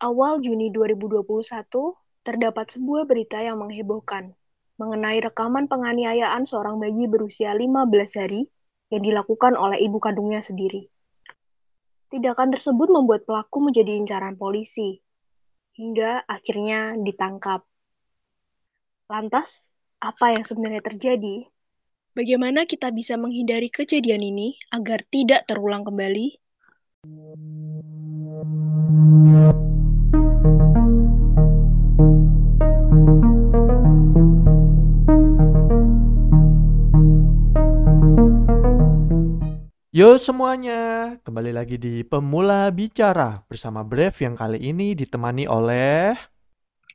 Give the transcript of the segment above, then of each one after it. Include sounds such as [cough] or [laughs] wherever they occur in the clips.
Awal Juni 2021, terdapat sebuah berita yang menghebohkan mengenai rekaman penganiayaan seorang bayi berusia 15 hari yang dilakukan oleh ibu kandungnya sendiri. Tindakan tersebut membuat pelaku menjadi incaran polisi, hingga akhirnya ditangkap. Lantas, apa yang sebenarnya terjadi? Bagaimana kita bisa menghindari kejadian ini agar tidak terulang kembali? Yo semuanya, kembali lagi di Pemula Bicara bersama Brev yang kali ini ditemani oleh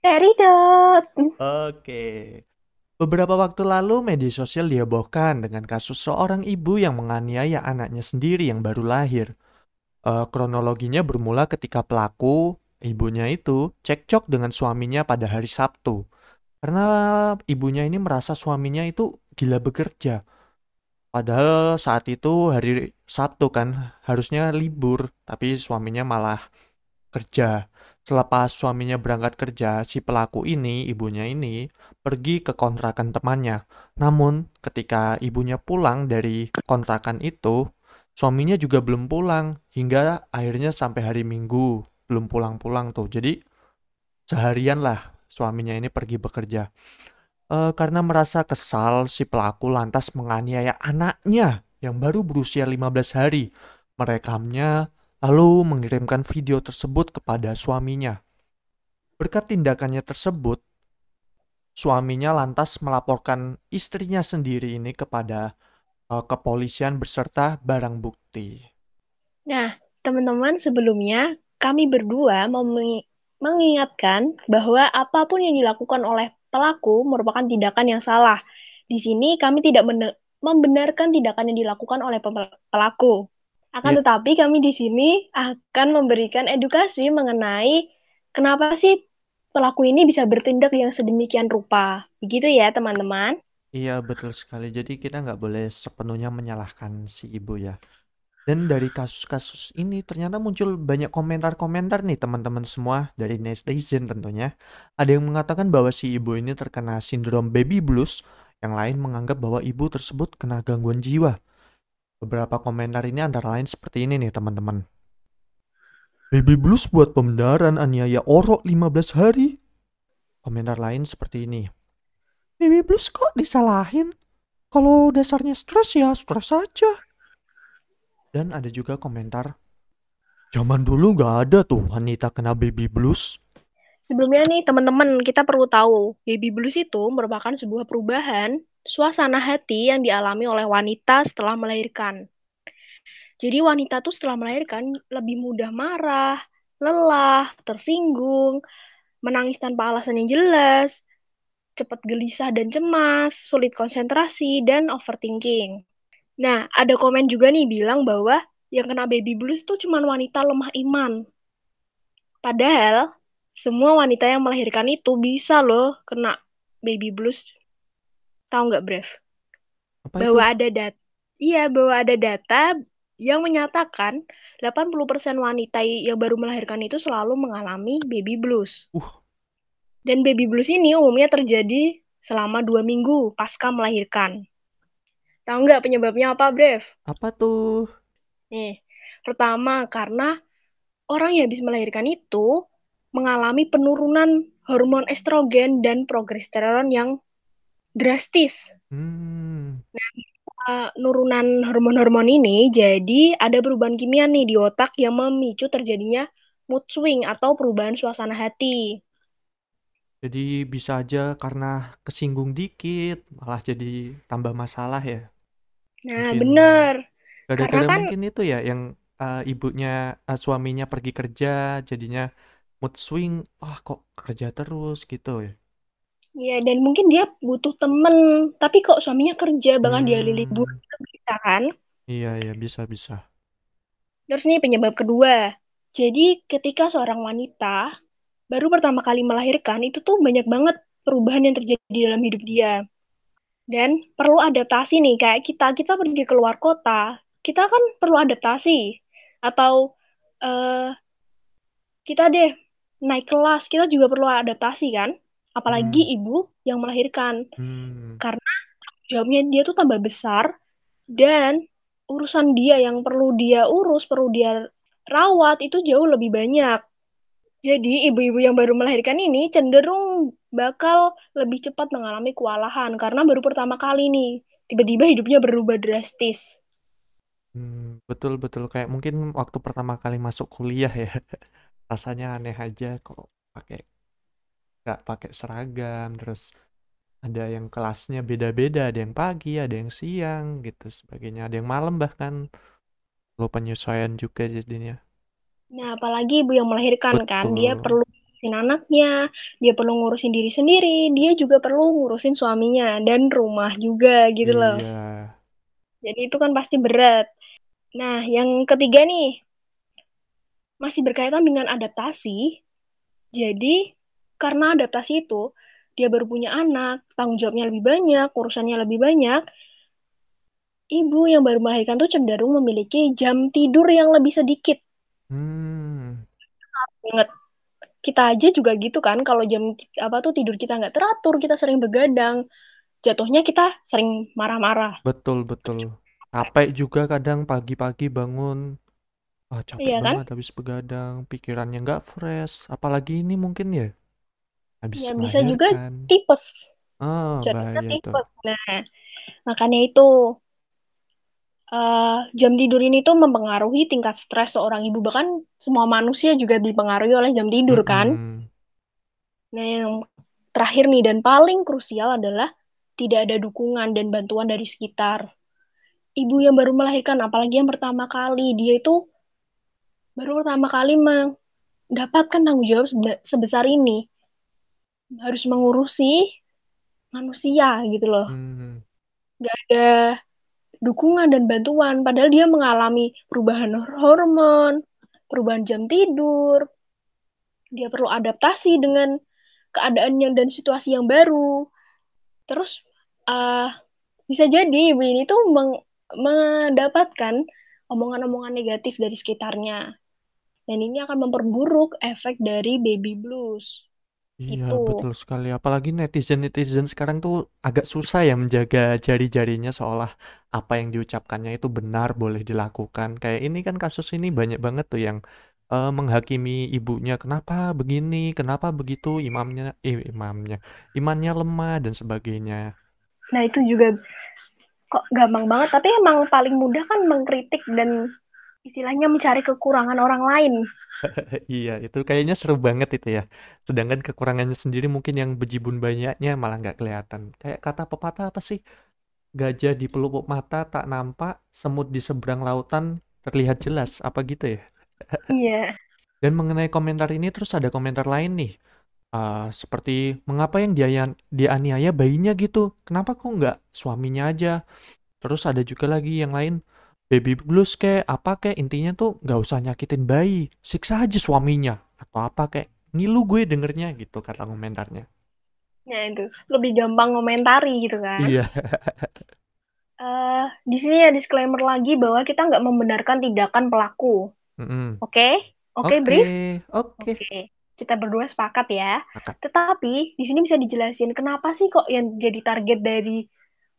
Peridot. Oke. Beberapa waktu lalu media sosial dihebohkan dengan kasus seorang ibu yang menganiaya anaknya sendiri yang baru lahir. Uh, kronologinya bermula ketika pelaku, ibunya itu, cekcok dengan suaminya pada hari Sabtu. Karena ibunya ini merasa suaminya itu gila bekerja Padahal saat itu hari Sabtu kan harusnya libur, tapi suaminya malah kerja. Selepas suaminya berangkat kerja, si pelaku ini, ibunya ini, pergi ke kontrakan temannya. Namun, ketika ibunya pulang dari kontrakan itu, suaminya juga belum pulang, hingga akhirnya sampai hari Minggu, belum pulang-pulang tuh. Jadi, seharian lah suaminya ini pergi bekerja. Uh, karena merasa kesal, si pelaku lantas menganiaya anaknya yang baru berusia 15 hari. Merekamnya, lalu mengirimkan video tersebut kepada suaminya. Berkat tindakannya tersebut, suaminya lantas melaporkan istrinya sendiri ini kepada uh, kepolisian beserta barang bukti. Nah, teman-teman, sebelumnya kami berdua mau mengingatkan bahwa apa pun yang dilakukan oleh pelaku merupakan tindakan yang salah. Di sini kami tidak membenarkan tindakan yang dilakukan oleh pelaku. Akan yeah. tetapi kami di sini akan memberikan edukasi mengenai kenapa sih pelaku ini bisa bertindak yang sedemikian rupa. Begitu ya teman-teman? Iya betul sekali. Jadi kita nggak boleh sepenuhnya menyalahkan si ibu ya. Dan dari kasus-kasus ini ternyata muncul banyak komentar-komentar nih teman-teman semua dari netizen tentunya. Ada yang mengatakan bahwa si ibu ini terkena sindrom baby blues, yang lain menganggap bahwa ibu tersebut kena gangguan jiwa. Beberapa komentar ini antara lain seperti ini nih teman-teman. Baby blues buat pembenaran aniaya orok 15 hari. Komentar lain seperti ini. Baby blues kok disalahin? Kalau dasarnya stres ya stres aja. Dan ada juga komentar, zaman dulu gak ada tuh wanita kena baby blues. Sebelumnya nih teman-teman kita perlu tahu, baby blues itu merupakan sebuah perubahan suasana hati yang dialami oleh wanita setelah melahirkan. Jadi wanita tuh setelah melahirkan lebih mudah marah, lelah, tersinggung, menangis tanpa alasan yang jelas, cepat gelisah dan cemas, sulit konsentrasi, dan overthinking. Nah, ada komen juga nih bilang bahwa yang kena baby blues itu cuma wanita lemah iman. Padahal, semua wanita yang melahirkan itu bisa loh kena baby blues. Tahu nggak, Brev? Apa bahwa itu? ada data, iya, bahwa ada data yang menyatakan 80% wanita yang baru melahirkan itu selalu mengalami baby blues. Uh. Dan baby blues ini umumnya terjadi selama dua minggu pasca melahirkan. Tahu nggak penyebabnya apa, Brev? Apa tuh? Nih, pertama karena orang yang habis melahirkan itu mengalami penurunan hormon estrogen dan progesteron yang drastis. Hmm. Nah, uh, nurunan hormon-hormon ini jadi ada perubahan kimia nih di otak yang memicu terjadinya mood swing atau perubahan suasana hati. Jadi bisa aja karena kesinggung dikit malah jadi tambah masalah ya. Nah, mungkin bener. Gara-gara kan mungkin itu ya yang uh, ibunya uh, suaminya pergi kerja jadinya mood swing, ah kok kerja terus gitu ya. Iya, dan mungkin dia butuh temen, tapi kok suaminya kerja, bahkan dia libur, hmm. bisa kan? Iya, iya, bisa, bisa. Terus nih penyebab kedua. Jadi ketika seorang wanita baru pertama kali melahirkan, itu tuh banyak banget perubahan yang terjadi dalam hidup dia dan perlu adaptasi nih kayak kita kita pergi keluar kota kita kan perlu adaptasi atau uh, kita deh naik kelas, kita juga perlu adaptasi kan? Apalagi Hmm. ibu yang melahirkan. Hmm. Karena jawabnya dia tuh tambah besar dan urusan dia yang perlu dia urus, perlu dia rawat itu jauh lebih banyak. Jadi ibu-ibu yang baru melahirkan ini cenderung bakal lebih cepat mengalami kewalahan karena baru pertama kali nih. Tiba-tiba hidupnya berubah drastis. Hmm, betul betul. Kayak mungkin waktu pertama kali masuk kuliah ya. [laughs] Rasanya aneh aja kok pakai nggak pakai seragam. Terus ada yang kelasnya beda-beda. Ada yang pagi ada yang siang gitu sebagainya. Ada yang malam bahkan. Lo penyesuaian juga jadinya. Nah, apalagi ibu yang melahirkan kan, dia perlu ngurusin anaknya, dia perlu ngurusin diri sendiri, dia juga perlu ngurusin suaminya dan rumah juga gitu loh. iya Jadi itu kan pasti berat. Nah, yang ketiga nih, masih berkaitan dengan adaptasi. Jadi, karena adaptasi itu, dia baru punya anak, tanggung jawabnya lebih banyak, urusannya lebih banyak. Ibu yang baru melahirkan tuh cenderung memiliki jam tidur yang lebih sedikit. hmm Ingat, kita aja juga gitu kan, kalau jam apa tuh tidur kita nggak teratur, kita sering begadang, jatuhnya kita sering marah-marah. betul betul capek juga kadang pagi-pagi bangun ah capek Iya kan? banget habis begadang pikirannya nggak fresh apalagi ini mungkin ya habis Ya bisa juga melahirkan tipes, ah jatuhnya bahaya tuh tipes. Nah, makanya itu eh, jam tidur ini tuh mempengaruhi tingkat stres seorang ibu. Bahkan semua manusia juga dipengaruhi oleh jam tidur kan. Mm-mm. Nah, yang terakhir nih dan paling krusial adalah tidak ada dukungan dan bantuan dari sekitar. Ibu yang baru melahirkan, apalagi yang pertama kali, dia itu baru pertama kali mendapatkan tanggung jawab sebe- sebesar ini. Harus mengurusi manusia gitu loh. Hmm. Gak ada dukungan dan bantuan, padahal dia mengalami perubahan hormon, perubahan jam tidur, dia perlu adaptasi dengan keadaannya dan situasi yang baru. Terus uh, bisa jadi ibu ini tuh meng- mendapatkan omongan-omongan negatif dari sekitarnya. Dan ini akan memperburuk efek dari baby blues. Iya, Gitu. betul sekali. Apalagi netizen-netizen sekarang tuh agak susah ya menjaga jari-jarinya seolah apa yang diucapkannya itu benar boleh dilakukan. Kayak ini kan kasus ini banyak banget tuh yang eh, menghakimi ibunya kenapa begini, kenapa begitu, imamnya eh imamnya, imannya lemah dan sebagainya. Nah, itu juga kok gampang banget, tapi emang paling mudah kan mengkritik dan istilahnya mencari kekurangan orang lain. [laughs] Iya, itu kayaknya seru banget itu ya. Sedangkan kekurangannya sendiri mungkin yang bejibun banyaknya malah nggak kelihatan. Kayak kata pepatah apa sih? Gajah di pelupuk mata tak nampak, semut di seberang lautan terlihat jelas. Apa gitu ya? Iya. [laughs] Dan mengenai komentar ini terus ada komentar lain nih. Uh, seperti mengapa yang dia dianiaya bayinya gitu? Kenapa kok nggak suaminya aja? Terus ada juga lagi yang lain baby blues kayak apa kayak intinya tuh nggak usah nyakitin bayi siksa aja suaminya atau apa kayak ngilu gue dengernya gitu kata komentarnya Nah itu lebih gampang komentari gitu kan. iya uh, [laughs] di sini ya disclaimer lagi bahwa kita nggak membenarkan tindakan pelaku. Oke, oke, brief. oke. Oke, kita berdua sepakat ya. Sepakat. Tetapi di sini bisa dijelasin kenapa sih kok yang jadi target dari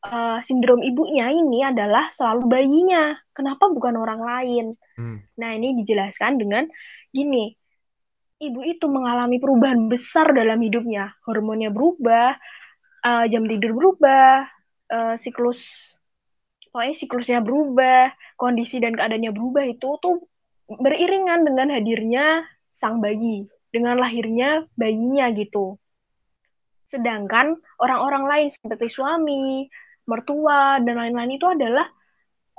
uh, sindrom ibunya ini adalah selalu bayinya. Kenapa bukan orang lain? Hmm. Nah, ini dijelaskan dengan gini. Ibu itu mengalami perubahan besar dalam hidupnya. Hormonnya berubah, uh, jam tidur berubah, uh, siklus pokoknya siklusnya berubah, kondisi dan keadaannya berubah itu tuh beriringan dengan hadirnya sang bayi, dengan lahirnya bayinya gitu. Sedangkan orang-orang lain seperti suami, mertua dan lain-lain itu adalah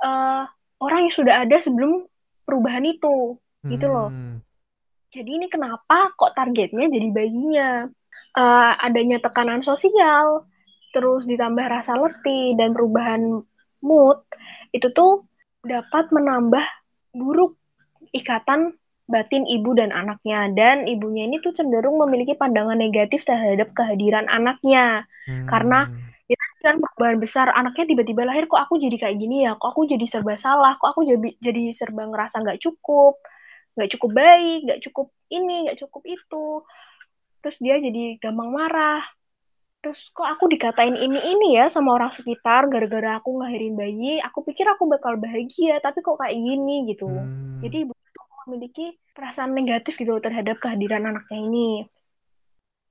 uh, orang yang sudah ada sebelum perubahan itu, hmm. gitu loh. Jadi ini kenapa kok targetnya jadi bayinya? Uh, adanya tekanan sosial, terus ditambah rasa letih dan perubahan mood itu tuh dapat menambah buruk ikatan batin ibu dan anaknya dan ibunya ini tuh cenderung memiliki pandangan negatif terhadap kehadiran anaknya hmm. karena kan perubahan besar. Anaknya tiba-tiba lahir kok aku jadi kayak gini ya? Kok aku jadi serba salah? Kok aku jadi jadi serba ngerasa nggak cukup? Nggak cukup baik? Nggak cukup ini? Nggak cukup itu? Terus dia jadi gampang marah. Terus kok aku dikatain ini ini ya sama orang sekitar gara-gara aku ngelahirin bayi? Aku pikir aku bakal bahagia tapi kok kayak gini? Gitu. Hmm. jadi ibu memiliki perasaan negatif gitu terhadap kehadiran anaknya ini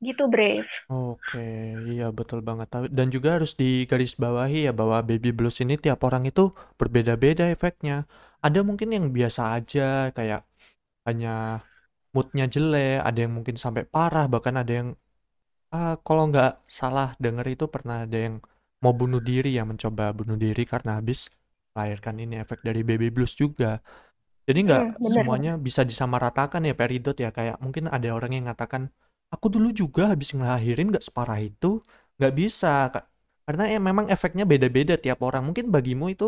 gitu Brave. Oke iya betul banget. Dan juga harus digarisbawahi ya bahwa baby blues ini tiap orang itu berbeda-beda efeknya. Ada mungkin yang biasa aja kayak hanya moodnya jelek ada yang mungkin sampai parah bahkan ada yang uh, kalau nggak salah denger itu pernah ada yang mau bunuh diri ya mencoba bunuh diri karena habis melahirkan ini efek dari baby blues juga. Jadi nggak hmm, semuanya bisa disamaratakan ya peridot ya. Kayak mungkin ada orang yang mengatakan aku dulu juga habis ngelahirin nggak separah itu nggak bisa karena ya memang efeknya beda-beda tiap orang mungkin bagimu itu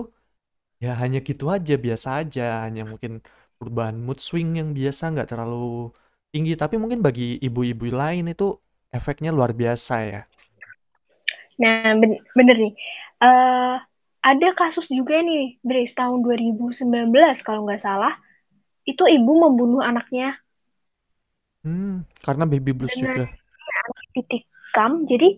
ya hanya gitu aja biasa aja hanya mungkin perubahan mood swing yang biasa nggak terlalu tinggi tapi mungkin bagi ibu-ibu lain itu efeknya luar biasa ya. Nah, ben bener nih. Uh, ada kasus juga nih, Brace, tahun 2019 kalau nggak salah. Itu ibu membunuh anaknya. Hmm, karena baby blues Dengan juga. Ditikam, jadi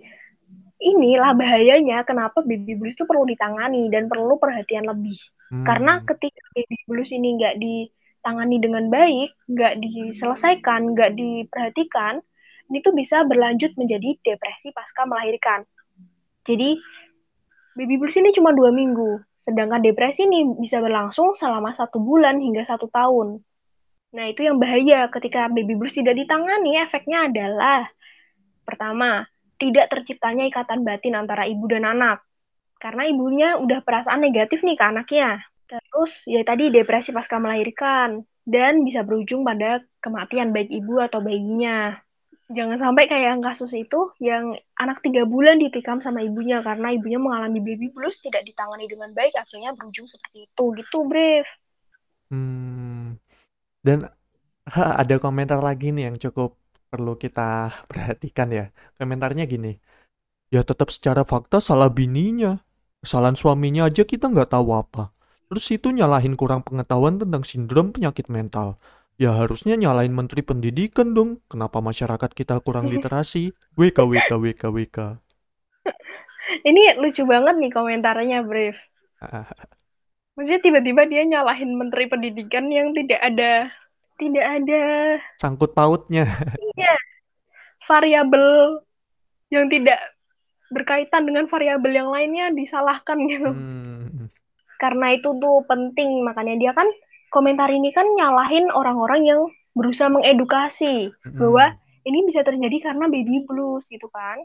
inilah bahayanya kenapa baby blues itu perlu ditangani dan perlu perhatian lebih. Hmm. Karena ketika baby blues ini nggak ditangani dengan baik, nggak diselesaikan, nggak diperhatikan, ini tuh bisa berlanjut menjadi depresi pasca melahirkan. Jadi baby blues ini cuma dua minggu, sedangkan depresi ini bisa berlangsung selama satu bulan hingga satu tahun. Nah itu yang bahaya ketika baby blues tidak ditangani, efeknya adalah pertama tidak terciptanya ikatan batin antara ibu dan anak karena ibunya udah perasaan negatif nih ke anaknya. Terus ya tadi depresi pasca melahirkan dan bisa berujung pada kematian baik ibu atau bayinya jangan sampai kayak yang kasus itu yang anak tiga bulan ditikam sama ibunya karena ibunya mengalami baby blues tidak ditangani dengan baik akhirnya berujung seperti itu gitu Brave. Hmm. Dan ha, [laughs] ada komentar lagi nih yang cukup perlu kita [laughs] perhatikan ya. Komentarnya gini, ya tetap secara fakta salah bininya, kesalahan suaminya aja kita nggak tahu apa. Terus itu nyalahin kurang pengetahuan tentang sindrom penyakit mental Ya harusnya nyalain Menteri Pendidikan dong. Kenapa masyarakat kita kurang [laughs] literasi? WK, WK, WK, WK. Ini lucu banget nih komentarnya, Brave. Maksudnya tiba-tiba dia nyalahin Menteri Pendidikan yang tidak ada tidak ada sangkut pautnya. Iya. Variabel yang tidak berkaitan dengan variabel yang lainnya disalahkan gitu. Hmm. Karena itu tuh penting, makanya dia kan komentar ini kan nyalahin orang-orang yang berusaha mengedukasi hmm. bahwa ini bisa terjadi karena baby blues gitu kan.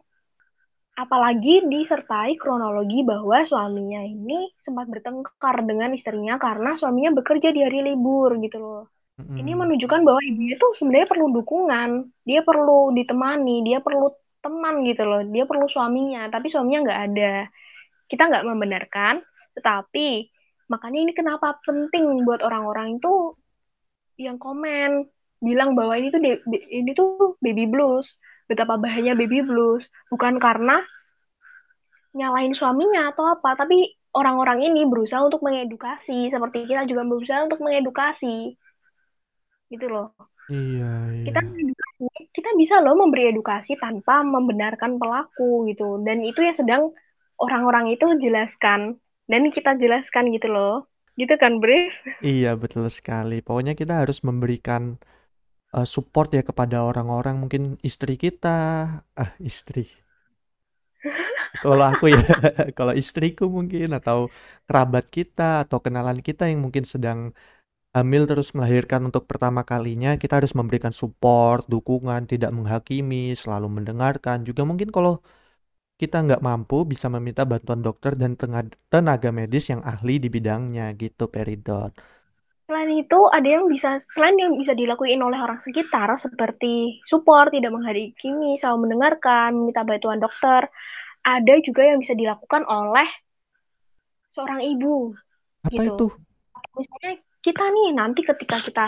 Apalagi disertai kronologi bahwa suaminya ini sempat bertengkar dengan istrinya karena suaminya bekerja di hari libur gitu loh. Hmm. Ini menunjukkan bahwa ibunya tuh sebenarnya perlu dukungan, dia perlu ditemani, dia perlu teman gitu loh, dia perlu suaminya, tapi suaminya nggak ada. Kita nggak membenarkan, tetapi Makanya ini kenapa penting buat orang-orang itu yang komen bilang bahwa ini tuh ini tuh baby blues, betapa bahayanya baby blues, bukan karena nyalain suaminya atau apa, tapi orang-orang ini berusaha untuk mengedukasi, seperti kita juga berusaha untuk mengedukasi, gitu loh. Iya, iya. Kita kita bisa loh memberi edukasi tanpa membenarkan pelaku gitu, dan itu yang sedang orang-orang itu jelaskan. Dan kita jelaskan gitu loh. Gitu kan Brief iya betul sekali. Pokoknya kita harus memberikan uh, support ya kepada orang-orang mungkin istri kita. Ah istri. Kalau aku ya [laughs] kalau istriku mungkin atau kerabat kita atau kenalan kita yang mungkin sedang hamil terus melahirkan untuk pertama kalinya kita harus memberikan support dukungan tidak menghakimi selalu mendengarkan. Juga mungkin kalau kita nggak mampu bisa meminta bantuan dokter dan tenaga medis yang ahli di bidangnya gitu Peridot. Selain itu ada yang bisa selain yang bisa dilakuin oleh orang sekitar seperti support, tidak menghakimi, selalu mendengarkan, meminta bantuan dokter, ada juga yang bisa dilakukan oleh seorang ibu. Apa gitu. itu? Misalnya kita nih nanti ketika kita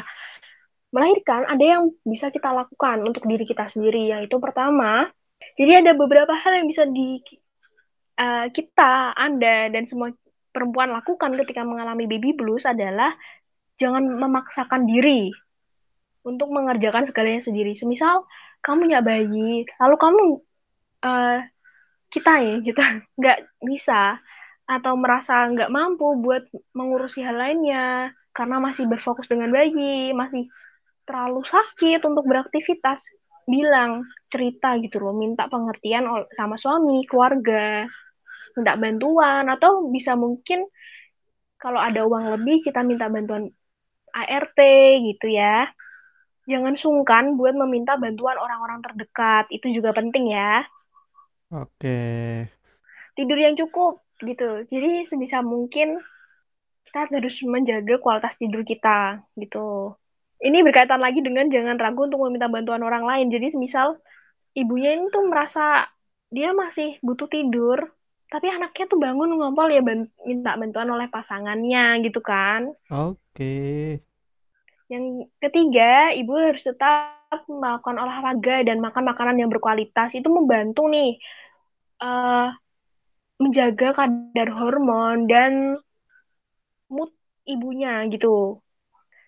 melahirkan ada yang bisa kita lakukan untuk diri kita sendiri yaitu pertama jadi ada beberapa hal yang bisa di uh, kita, Anda dan semua perempuan lakukan ketika mengalami baby blues adalah jangan memaksakan diri untuk mengerjakan segalanya sendiri. Semisal kamu punya bayi, lalu kamu uh, kita ya kita [laughs] nggak bisa atau merasa nggak mampu buat mengurusi hal lainnya karena masih berfokus dengan bayi, masih terlalu sakit untuk beraktivitas, bilang cerita gitu loh, minta pengertian sama suami, keluarga, minta bantuan atau bisa mungkin kalau ada uang lebih kita minta bantuan ART gitu ya. Jangan sungkan buat meminta bantuan orang-orang terdekat, itu juga penting ya. Oke. Tidur yang cukup gitu. Jadi sebisa mungkin kita harus menjaga kualitas tidur kita gitu. Ini berkaitan lagi dengan jangan ragu untuk meminta bantuan orang lain. Jadi misal ibunya ini tuh merasa dia masih butuh tidur, tapi anaknya tuh bangun ngompol ya bant minta bantuan oleh pasangannya gitu kan. Oke. Yang ketiga, ibu harus tetap melakukan olahraga dan makan makanan yang berkualitas. Itu membantu nih uh, menjaga kadar hormon dan mood ibunya gitu.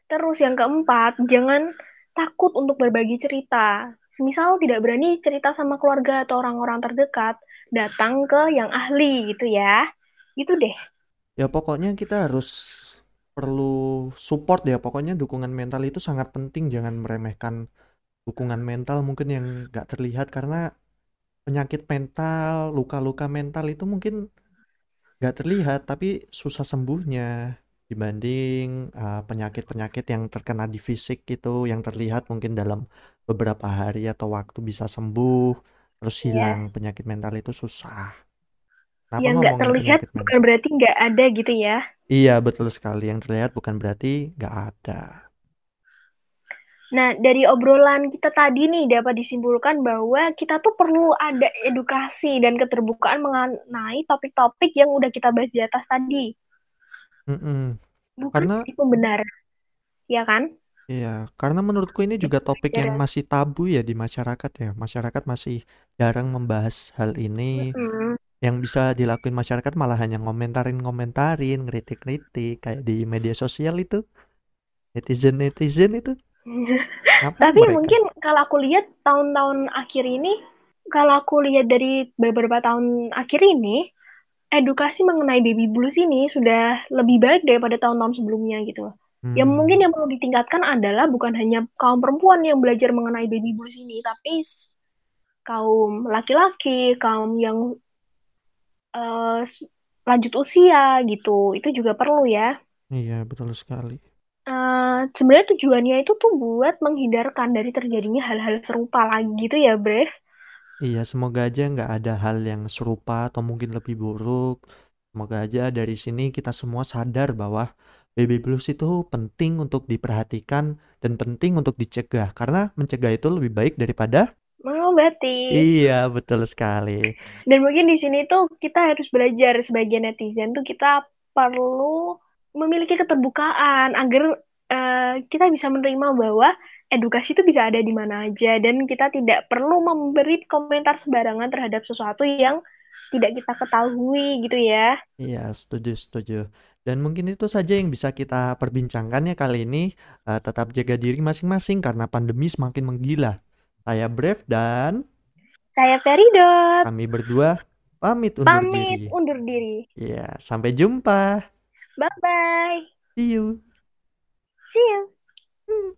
Terus yang keempat, jangan takut untuk berbagi cerita. Misal tidak berani cerita sama keluarga atau orang-orang terdekat, datang ke yang ahli gitu ya. Gitu deh. Ya pokoknya kita harus perlu support ya. Pokoknya dukungan mental itu sangat penting. Jangan meremehkan dukungan mental mungkin yang gak terlihat karena penyakit mental, luka-luka mental itu mungkin gak terlihat tapi susah sembuhnya dibanding uh, penyakit-penyakit yang terkena di fisik itu yang terlihat mungkin dalam beberapa hari atau waktu bisa sembuh terus iya. hilang yeah. penyakit mental itu susah. Kenapa yang nggak terlihat bukan berarti nggak ada gitu ya? Iya betul sekali yang terlihat bukan berarti nggak ada. Nah, dari obrolan kita tadi nih dapat disimpulkan bahwa kita tuh perlu ada edukasi dan keterbukaan mengenai topik-topik yang udah kita bahas di atas tadi. Mm-mm. Bukan karena itu benar, ya kan? Iya, karena menurutku ini juga topik yang masih tabu ya di masyarakat ya. Masyarakat masih jarang membahas hal ini. Mm-mm. Yang bisa dilakuin masyarakat malah hanya ngomentarin-ngomentarin, ngeritik-ngeritik kayak di media sosial itu. Netizen-netizen itu. [laughs] Tapi mereka? mungkin kalau aku lihat tahun-tahun akhir ini, kalau aku lihat dari beberapa tahun akhir ini, edukasi mengenai baby blues ini sudah lebih baik daripada tahun-tahun sebelumnya gitu Hmm. Yang mungkin yang perlu ditingkatkan adalah bukan hanya kaum perempuan yang belajar mengenai baby blues ini, tapi kaum laki-laki, kaum yang uh, lanjut usia gitu, itu juga perlu ya. Iya, betul sekali. Uh, sebenarnya tujuannya itu tuh buat menghindarkan dari terjadinya hal-hal serupa lagi gitu ya, Brev. Iya, semoga aja nggak ada hal yang serupa atau mungkin lebih buruk. Semoga aja dari sini kita semua sadar bahwa baby blues itu penting untuk diperhatikan dan penting untuk dicegah karena mencegah itu lebih baik daripada mengobati. Iya, betul sekali. Dan mungkin di sini tuh kita harus belajar sebagai netizen tuh kita perlu memiliki keterbukaan agar uh, kita bisa menerima bahwa edukasi itu bisa ada di mana aja dan kita tidak perlu memberi komentar sembarangan terhadap sesuatu yang tidak kita ketahui gitu ya. Iya, setuju, setuju. Dan mungkin itu saja yang bisa kita perbincangkan ya kali ini. Uh, tetap jaga diri masing-masing karena pandemi semakin menggila. Saya Brave dan saya Feridot. Kami berdua pamit undur pamit diri. undur diri. Iya, sampai jumpa. Bye bye. See you. See you.